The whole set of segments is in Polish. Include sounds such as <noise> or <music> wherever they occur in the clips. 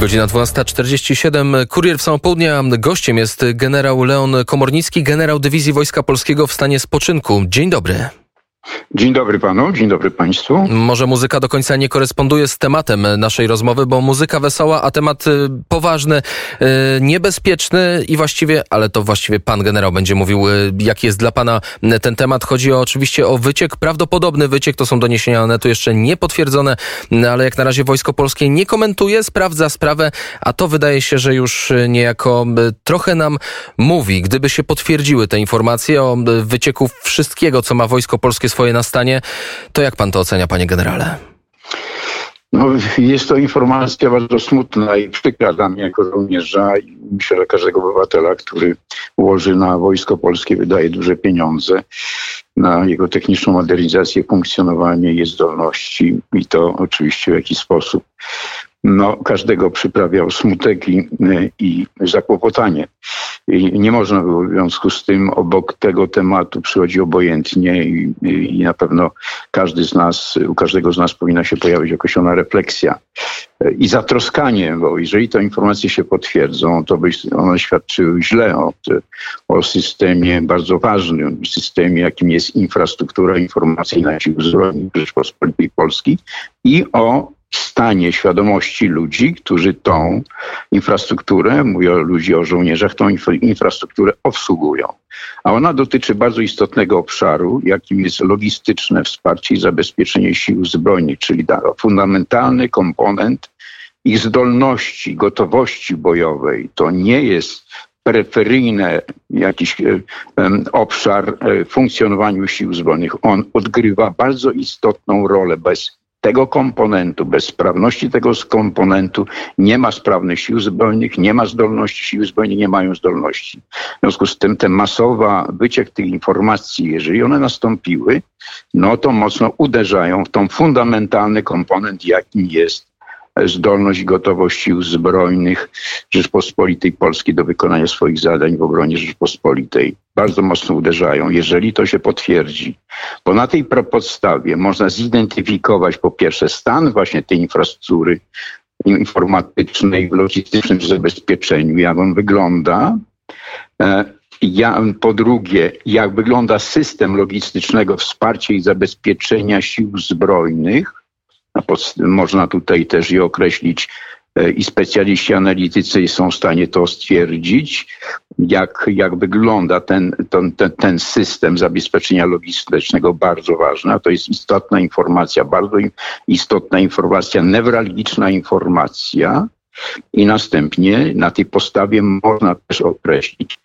Godzina 12.47. Kurier w Południa. Gościem jest generał Leon Komornicki, generał Dywizji Wojska Polskiego w stanie spoczynku. Dzień dobry. Dzień dobry panu, dzień dobry państwu. Może muzyka do końca nie koresponduje z tematem naszej rozmowy, bo muzyka wesoła, a temat y, poważny, y, niebezpieczny i właściwie, ale to właściwie pan generał będzie mówił, y, jaki jest dla pana ten temat. Chodzi oczywiście o wyciek, prawdopodobny wyciek, to są doniesienia netu jeszcze niepotwierdzone, ale jak na razie Wojsko Polskie nie komentuje, sprawdza sprawę, a to wydaje się, że już niejako trochę nam mówi. Gdyby się potwierdziły te informacje o wycieku wszystkiego, co ma Wojsko Polskie swoje nastanie. To jak pan to ocenia, panie generale? No, jest to informacja bardzo smutna i przykra dla mnie jako żołnierza i myślę, że każdego obywatela, który ułoży na Wojsko Polskie, wydaje duże pieniądze na jego techniczną modernizację, funkcjonowanie, jej zdolności i to oczywiście w jakiś sposób no, każdego przyprawiał smutek i, i zakłopotanie. I nie można było w związku z tym obok tego tematu przychodzi obojętnie i, i na pewno każdy z nas, u każdego z nas powinna się pojawić określona refleksja i zatroskanie, bo jeżeli te informacje się potwierdzą, to by one świadczyły źle o, o systemie bardzo ważnym, systemie, jakim jest infrastruktura informacyjna Sił Zbrojnych Rzeczpospolitej Polskiej i o stanie świadomości ludzi, którzy tą infrastrukturę, mówię o ludzi, o żołnierzach, tą infrastrukturę obsługują. A ona dotyczy bardzo istotnego obszaru, jakim jest logistyczne wsparcie i zabezpieczenie sił zbrojnych, czyli fundamentalny komponent ich zdolności, gotowości bojowej. To nie jest peryferyjny jakiś um, obszar um, funkcjonowaniu sił zbrojnych. On odgrywa bardzo istotną rolę. Bez tego komponentu, bez sprawności tego komponentu nie ma sprawnych sił zbrojnych, nie ma zdolności, siły zbrojne nie mają zdolności. W związku z tym ten masowa wyciek tych informacji, jeżeli one nastąpiły, no to mocno uderzają w tą fundamentalny komponent, jakim jest zdolność i gotowość sił zbrojnych Rzeczpospolitej Polskiej do wykonania swoich zadań w obronie Rzeczpospolitej. Bardzo mocno uderzają, jeżeli to się potwierdzi. Bo na tej podstawie można zidentyfikować po pierwsze stan właśnie tej infrastruktury informatycznej, w logistycznym zabezpieczeniu, jak on wygląda. E, ja, po drugie, jak wygląda system logistycznego wsparcia i zabezpieczenia sił zbrojnych, można tutaj też je określić e, i specjaliści analitycy są w stanie to stwierdzić, jak, jak wygląda ten, ten, ten, ten system zabezpieczenia logistycznego, bardzo ważna. To jest istotna informacja, bardzo istotna informacja, newralgiczna informacja. I następnie na tej podstawie można też określić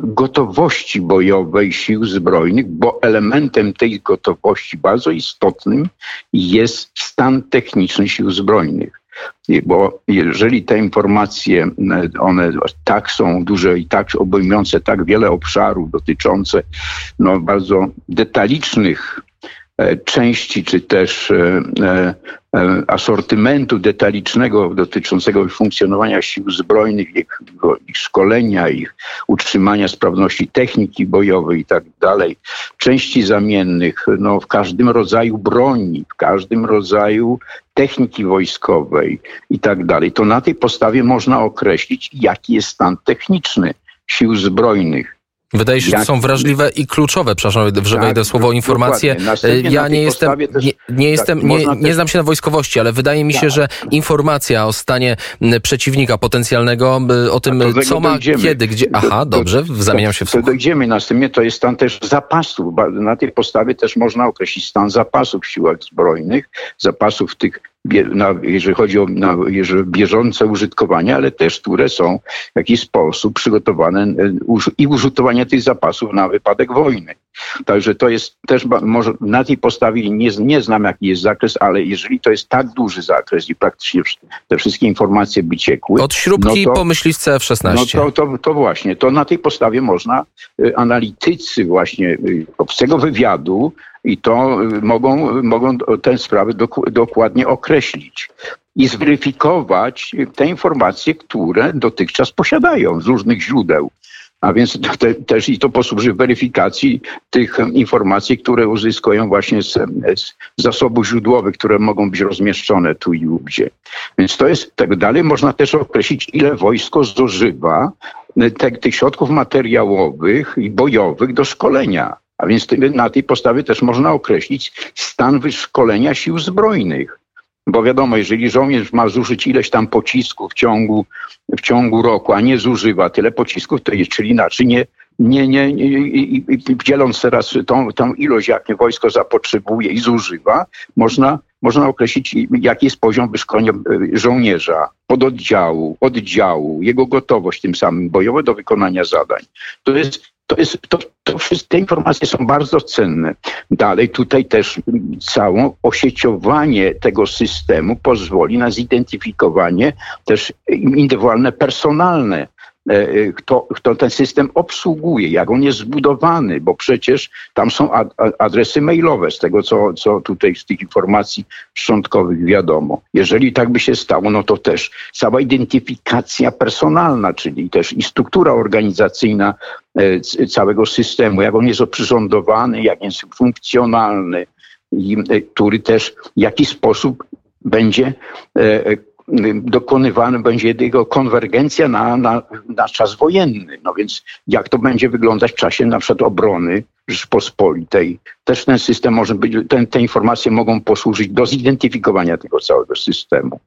gotowości bojowej sił zbrojnych, bo elementem tej gotowości bardzo istotnym jest stan techniczny sił zbrojnych. Bo jeżeli te informacje, one tak są duże i tak obejmujące tak wiele obszarów dotyczące no, bardzo detalicznych części, czy też e, e, asortymentu detalicznego dotyczącego funkcjonowania sił zbrojnych, ich, ich szkolenia, ich utrzymania sprawności techniki bojowej i tak dalej, części zamiennych, no, w każdym rodzaju broni, w każdym rodzaju techniki wojskowej i tak dalej, to na tej podstawie można określić, jaki jest stan techniczny sił zbrojnych Wydaje się, że są wrażliwe i kluczowe, przepraszam, że tak, wejdę słowo informacje. Ja nie jestem, nie, nie, jestem tak, nie, nie znam się na wojskowości, ale wydaje mi się, tak. że informacja o stanie przeciwnika potencjalnego, o tym, co ma, dojdziemy. kiedy, gdzie. Aha, dobrze, zamieniam się w słuch. To dojdziemy następnie, to jest stan też zapasów. Na tej podstawie też można określić stan zapasów w siłach zbrojnych, zapasów tych na, jeżeli chodzi o na, jeżeli bieżące użytkowanie, ale też, które są w jakiś sposób przygotowane e, i użytkowanie tych zapasów na wypadek wojny. Także to jest też, może na tej podstawie nie, nie znam jaki jest zakres, ale jeżeli to jest tak duży zakres i praktycznie te wszystkie informacje by ciekły. Od śrubki no to, po myśliwce F-16. No to, to, to właśnie, to na tej podstawie można, e, analitycy właśnie e, obcego wywiadu i to y, mogą, mogą tę sprawę dokładnie określić i zweryfikować te informacje, które dotychczas posiadają z różnych źródeł. A więc te, też i to posłuży weryfikacji tych informacji, które uzyskują właśnie z, z zasobów źródłowych, które mogą być rozmieszczone tu i ówdzie. Więc to jest tak dalej. Można też określić, ile wojsko zużywa te, tych środków materiałowych i bojowych do szkolenia. A więc na tej podstawie też można określić stan wyszkolenia sił zbrojnych. Bo wiadomo, jeżeli żołnierz ma zużyć ileś tam pocisków w ciągu, w ciągu roku, a nie zużywa tyle pocisków, to jest, czyli inaczej nie, nie, nie, nie i, i, dzieląc teraz tą, tą ilość, jakie wojsko zapotrzebuje i zużywa, można, można określić, jaki jest poziom wyszkolenia e, żołnierza, pododdziału, oddziału, jego gotowość tym samym bojowa do wykonania zadań. To jest, to jest, to, to wszystkie informacje są bardzo cenne. Dalej tutaj też całe osieciowanie tego systemu pozwoli na zidentyfikowanie też indywidualne, personalne kto, kto ten system obsługuje, jak on jest zbudowany, bo przecież tam są adresy mailowe z tego, co, co tutaj z tych informacji szczątkowych wiadomo. Jeżeli tak by się stało, no to też cała identyfikacja personalna, czyli też i struktura organizacyjna e, całego systemu, jak on jest oprzyrządowany, jak jest funkcjonalny, i, który też w jaki sposób będzie dokonywana będzie jego konwergencja na, na, na czas wojenny. No więc jak to będzie wyglądać w czasie na przykład obrony Rzeczpospolitej. Też ten system może być, ten, te informacje mogą posłużyć do zidentyfikowania tego całego systemu.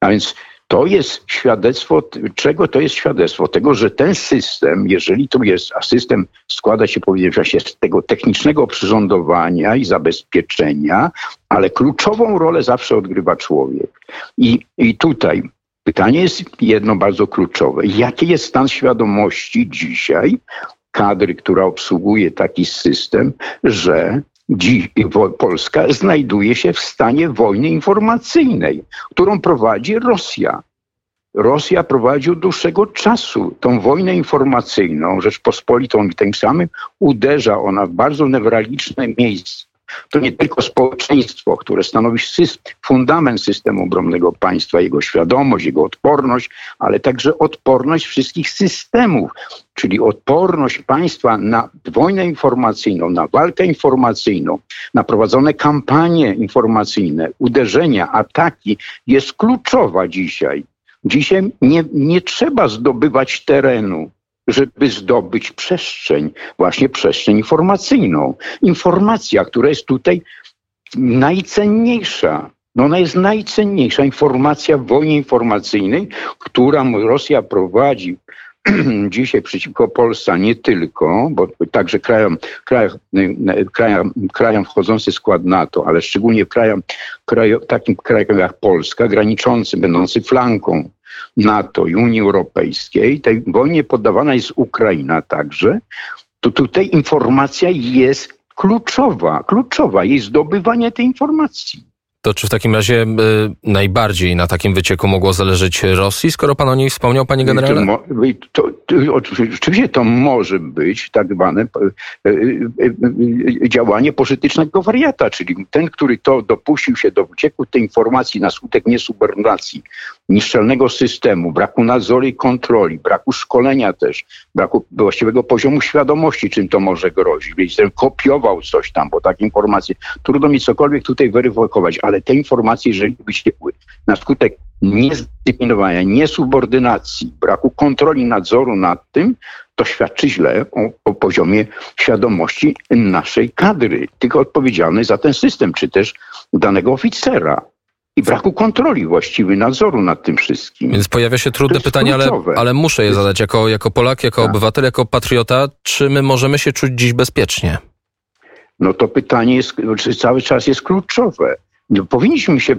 A więc to jest świadectwo, czego to jest świadectwo? Tego, że ten system, jeżeli tu jest, a system składa się, powiedziałem, się z tego technicznego przyrządowania i zabezpieczenia, ale kluczową rolę zawsze odgrywa człowiek. I, i tutaj pytanie jest jedno bardzo kluczowe. Jaki jest stan świadomości dzisiaj kadry, która obsługuje taki system, że Dziś Polska znajduje się w stanie wojny informacyjnej, którą prowadzi Rosja. Rosja prowadzi od dłuższego czasu tą wojnę informacyjną Rzeczpospolitą i tym samym uderza ona w bardzo newralgiczne miejsce to nie tylko społeczeństwo, które stanowi fundament systemu obronnego państwa, jego świadomość, jego odporność, ale także odporność wszystkich systemów, czyli odporność państwa na wojnę informacyjną, na walkę informacyjną, na prowadzone kampanie informacyjne, uderzenia, ataki jest kluczowa dzisiaj. Dzisiaj nie, nie trzeba zdobywać terenu żeby zdobyć przestrzeń, właśnie przestrzeń informacyjną. Informacja, która jest tutaj najcenniejsza. No ona jest najcenniejsza informacja w wojnie informacyjnej, którą Rosja prowadzi <clears throat> dzisiaj przeciwko Polsce, nie tylko, bo także krajom, krajom, krajom, krajom wchodzący w skład NATO, ale szczególnie krajom, krajom, takim krajom jak Polska, graniczący, będący flanką NATO i Unii Europejskiej, tej wojnie poddawana jest Ukraina także, to tutaj informacja jest kluczowa, kluczowa, jest zdobywanie tej informacji. To czy w takim razie y, najbardziej na takim wycieku mogło zależeć Rosji, skoro pan o niej wspomniał, panie generale? To, to, to, oczywiście to może być tak zwane y, y, działanie politycznego wariata, czyli ten, który to dopuścił się do wycieku tej informacji na skutek niesubordynacji, nieszczelnego systemu, braku nadzoru i kontroli, braku szkolenia też, braku właściwego poziomu świadomości, czym to może grozić. Ten kopiował coś tam, bo takie informacje, trudno mi cokolwiek tutaj weryfikować, ale te informacje, jeżeli się na skutek niezdyscyplinowania, niesubordynacji, braku kontroli, nadzoru nad tym, to świadczy źle o, o, poziomie świadomości naszej kadry, tylko odpowiedzialnej za ten system, czy też danego oficera i braku kontroli właściwy nadzoru nad tym wszystkim. Więc pojawia się trudne pytanie, ale, ale muszę je zadać jako, jako Polak, jako tak. obywatel, jako patriota. Czy my możemy się czuć dziś bezpiecznie? No to pytanie jest, cały czas jest kluczowe. No, powinniśmy się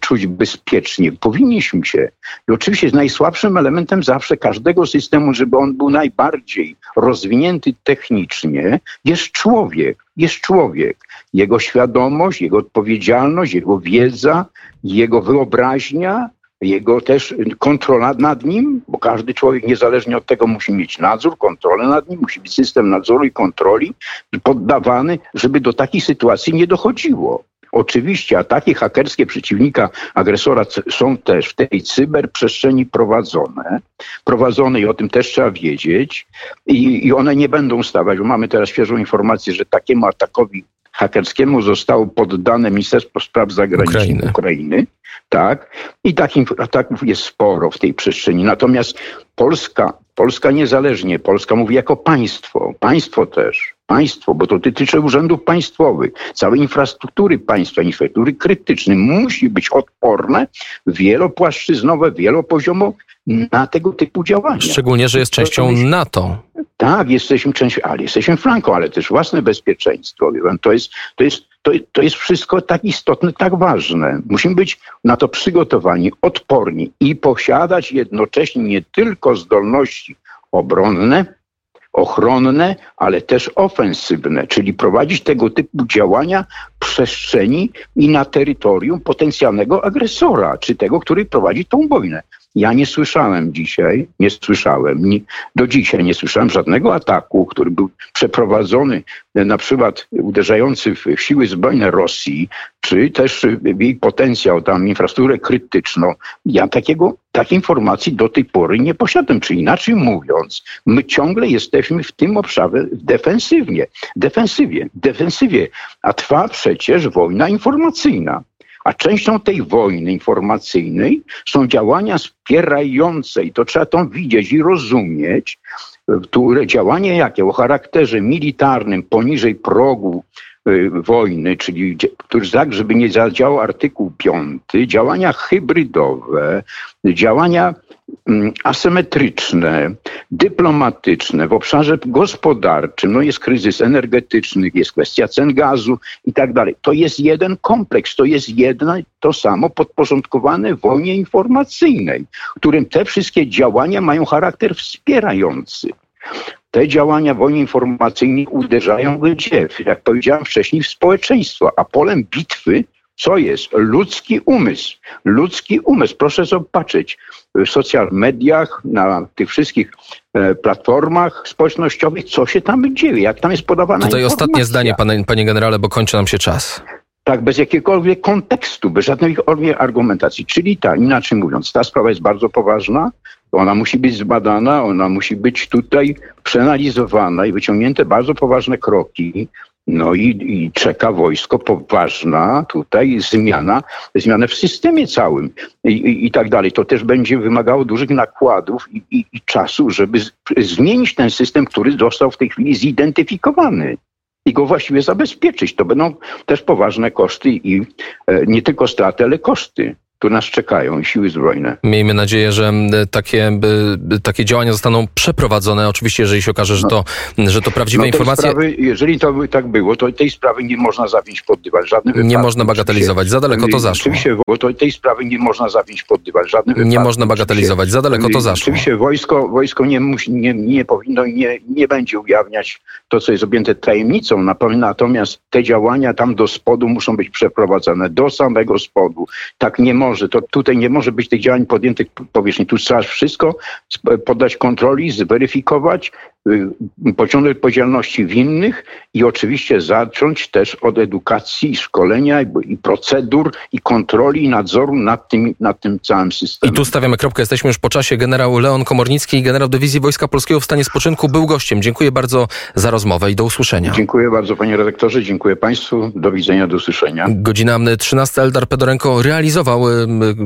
czuć bezpiecznie, powinniśmy się. I oczywiście najsłabszym elementem zawsze każdego systemu, żeby on był najbardziej rozwinięty technicznie, jest człowiek. Jest człowiek. Jego świadomość, jego odpowiedzialność, jego wiedza, jego wyobraźnia, jego też kontrola nad nim, bo każdy człowiek niezależnie od tego musi mieć nadzór, kontrolę nad nim, musi być system nadzoru i kontroli poddawany, żeby do takiej sytuacji nie dochodziło. Oczywiście ataki hakerskie przeciwnika, agresora są też w tej cyberprzestrzeni prowadzone. Prowadzone i o tym też trzeba wiedzieć. I, i one nie będą stawać, bo mamy teraz świeżą informację, że takiemu atakowi hakerskiemu zostało poddane Ministerstwo Spraw Zagranicznych Ukrainy. Ukrainy. Tak? I takich ataków jest sporo w tej przestrzeni. Natomiast Polska, Polska niezależnie, Polska mówi jako państwo, państwo też, państwo, bo to dotyczy urzędów państwowych, całej infrastruktury państwa, infrastruktury krytycznej, musi być odporne, wielopłaszczyznowe, wielopoziomowe na tego typu działania. Szczególnie, że jest częścią NATO. Tak, jesteśmy częścią, ale jesteśmy flanką, ale też własne bezpieczeństwo. To jest, to jest, to, to jest wszystko tak istotne, tak ważne. Musimy być na to przygotowani, odporni i posiadać jednocześnie nie tylko zdolności obronne, ochronne, ale też ofensywne, czyli prowadzić tego typu działania w przestrzeni i na terytorium potencjalnego agresora, czy tego, który prowadzi tą wojnę. Ja nie słyszałem dzisiaj, nie słyszałem, nie, do dzisiaj nie słyszałem żadnego ataku, który był przeprowadzony, e, na przykład uderzający w siły zbrojne Rosji, czy też w jej potencjał, tam infrastrukturę krytyczną. Ja takiego, takiej informacji do tej pory nie posiadam. Czy inaczej mówiąc, my ciągle jesteśmy w tym obszarze defensywnie, defensywie, defensywie, a trwa przecież wojna informacyjna. A częścią tej wojny informacyjnej są działania wspierające, i to trzeba to widzieć i rozumieć, które działania jakie o charakterze militarnym poniżej progu wojny, czyli który tak, żeby nie zadziałał artykuł 5, działania hybrydowe, działania Mm, asymetryczne, dyplomatyczne w obszarze gospodarczym, no jest kryzys energetyczny, jest kwestia cen gazu i tak dalej. To jest jeden kompleks, to jest jedno to samo podporządkowane wojnie informacyjnej, którym te wszystkie działania mają charakter wspierający. Te działania wojny informacyjnej uderzają gdzie? Jak powiedziałem wcześniej, w społeczeństwo, a polem bitwy co jest? Ludzki umysł. Ludzki umysł. Proszę zobaczyć w social mediach, na tych wszystkich e, platformach społecznościowych, co się tam dzieje, jak tam jest podawana Tutaj informacja. ostatnie zdanie, panie, panie generale, bo kończy nam się czas. Tak, bez jakiegokolwiek kontekstu, bez żadnej argumentacji. Czyli ta, inaczej mówiąc, ta sprawa jest bardzo poważna, ona musi być zbadana, ona musi być tutaj przeanalizowana i wyciągnięte bardzo poważne kroki no i, i czeka wojsko poważna tutaj zmiana, zmiana w systemie całym i, i, i tak dalej. To też będzie wymagało dużych nakładów i, i, i czasu, żeby z, zmienić ten system, który został w tej chwili zidentyfikowany i go właściwie zabezpieczyć. To będą też poważne koszty i e, nie tylko straty, ale koszty tu nas czekają siły zbrojne. Miejmy nadzieję, że takie, takie działania zostaną przeprowadzone. Oczywiście, jeżeli się okaże, że to, no, że to prawdziwe no informacje. Sprawy, jeżeli to by tak było, to tej sprawy nie można zawić pod dywan. Żadny wypadek, nie można bagatelizować. Za daleko to zaszło. Oczywiście, bo to tej sprawy nie można zawić pod dywan. Żadny wypadek, nie można bagatelizować. Za daleko to zaszło. Oczywiście wojsko, wojsko nie, musi, nie, nie powinno i nie, nie będzie ujawniać to, co jest objęte tajemnicą. Natomiast te działania tam do spodu muszą być przeprowadzone. Do samego spodu. Tak nie może może. To tutaj nie może być tych działań podjętych powierzchni. Tu trzeba wszystko poddać kontroli, zweryfikować, y, pociągnąć odpowiedzialności winnych i oczywiście zacząć też od edukacji, szkolenia i procedur i kontroli i nadzoru nad tym, nad tym całym systemem. I tu stawiamy kropkę. Jesteśmy już po czasie. Generał Leon Komornicki, generał Dywizji Wojska Polskiego w stanie spoczynku, był gościem. Dziękuję bardzo za rozmowę i do usłyszenia. Dziękuję bardzo panie redaktorze, dziękuję państwu. Do widzenia, do usłyszenia. Godzina 13. Eldar Pedorenko realizował y,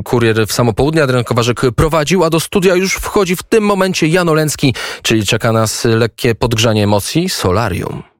kurier w samo południe. Adrian Kowarzyk prowadził, a do studia już wchodzi w tym momencie Jan Oleński, czyli czeka nas lekkie podgrzanie emocji Solarium.